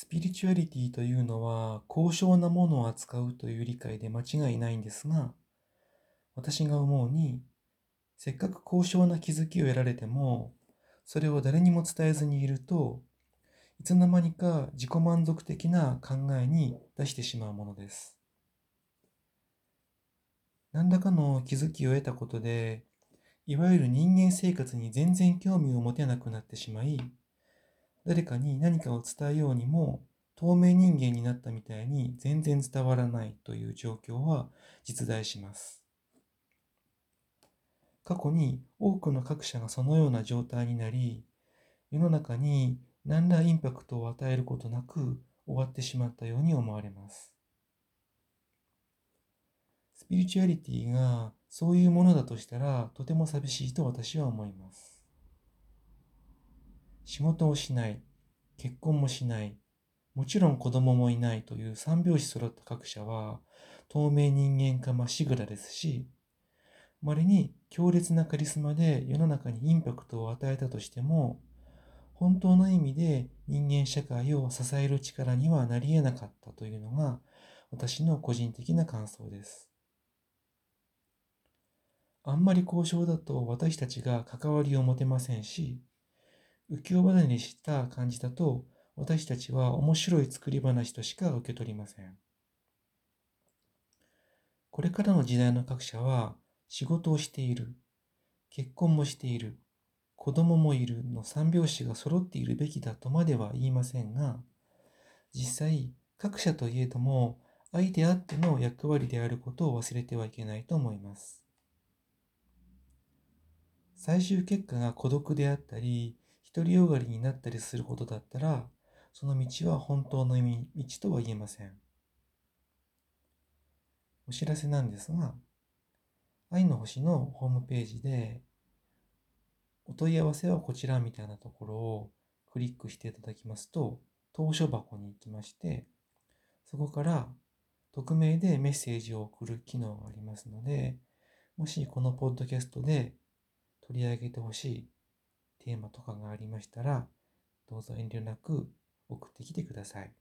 スピリチュアリティというのは高尚なものを扱うという理解で間違いないんですが、私が思うに、せっかく高尚な気づきを得られても、それを誰にも伝えずにいると、いつの間にか自己満足的な考えに出してしまうものです。何らかの気づきを得たことで、いわゆる人間生活に全然興味を持てなくなってしまい、誰かに何かを伝えようにも透明人間になったみたいに全然伝わらないという状況は実在します。過去に多くの各社がそのような状態になり、世の中に何らインパクトを与えることなく終わってしまったように思われます。スピリチュアリティがそういうものだとしたらとても寂しいと私は思います。仕事をしない、結婚もしない、もちろん子供もいないという三拍子揃った各社は透明人間化まっしぐらですし、稀に強烈なカリスマで世の中にインパクトを与えたとしても、本当の意味で人間社会を支える力にはなり得なかったというのが私の個人的な感想です。あんまり交渉だと私たちが関わりを持てませんし、浮世離れにした感じだと、私たちは面白い作り話としか受け取りません。これからの時代の各社は、仕事をしている、結婚もしている、子供もいるの三拍子が揃っているべきだとまでは言いませんが、実際、各社といえども、相手あっての役割であることを忘れてはいけないと思います。最終結果が孤独であったり、独りよがりになったりすることだったら、その道は本当の道とは言えません。お知らせなんですが、愛の星のホームページで、お問い合わせはこちらみたいなところをクリックしていただきますと、当書箱に行きまして、そこから匿名でメッセージを送る機能がありますので、もしこのポッドキャストで取り上げてほしいテーマとかがありましたら、どうぞ遠慮なく送ってきてください。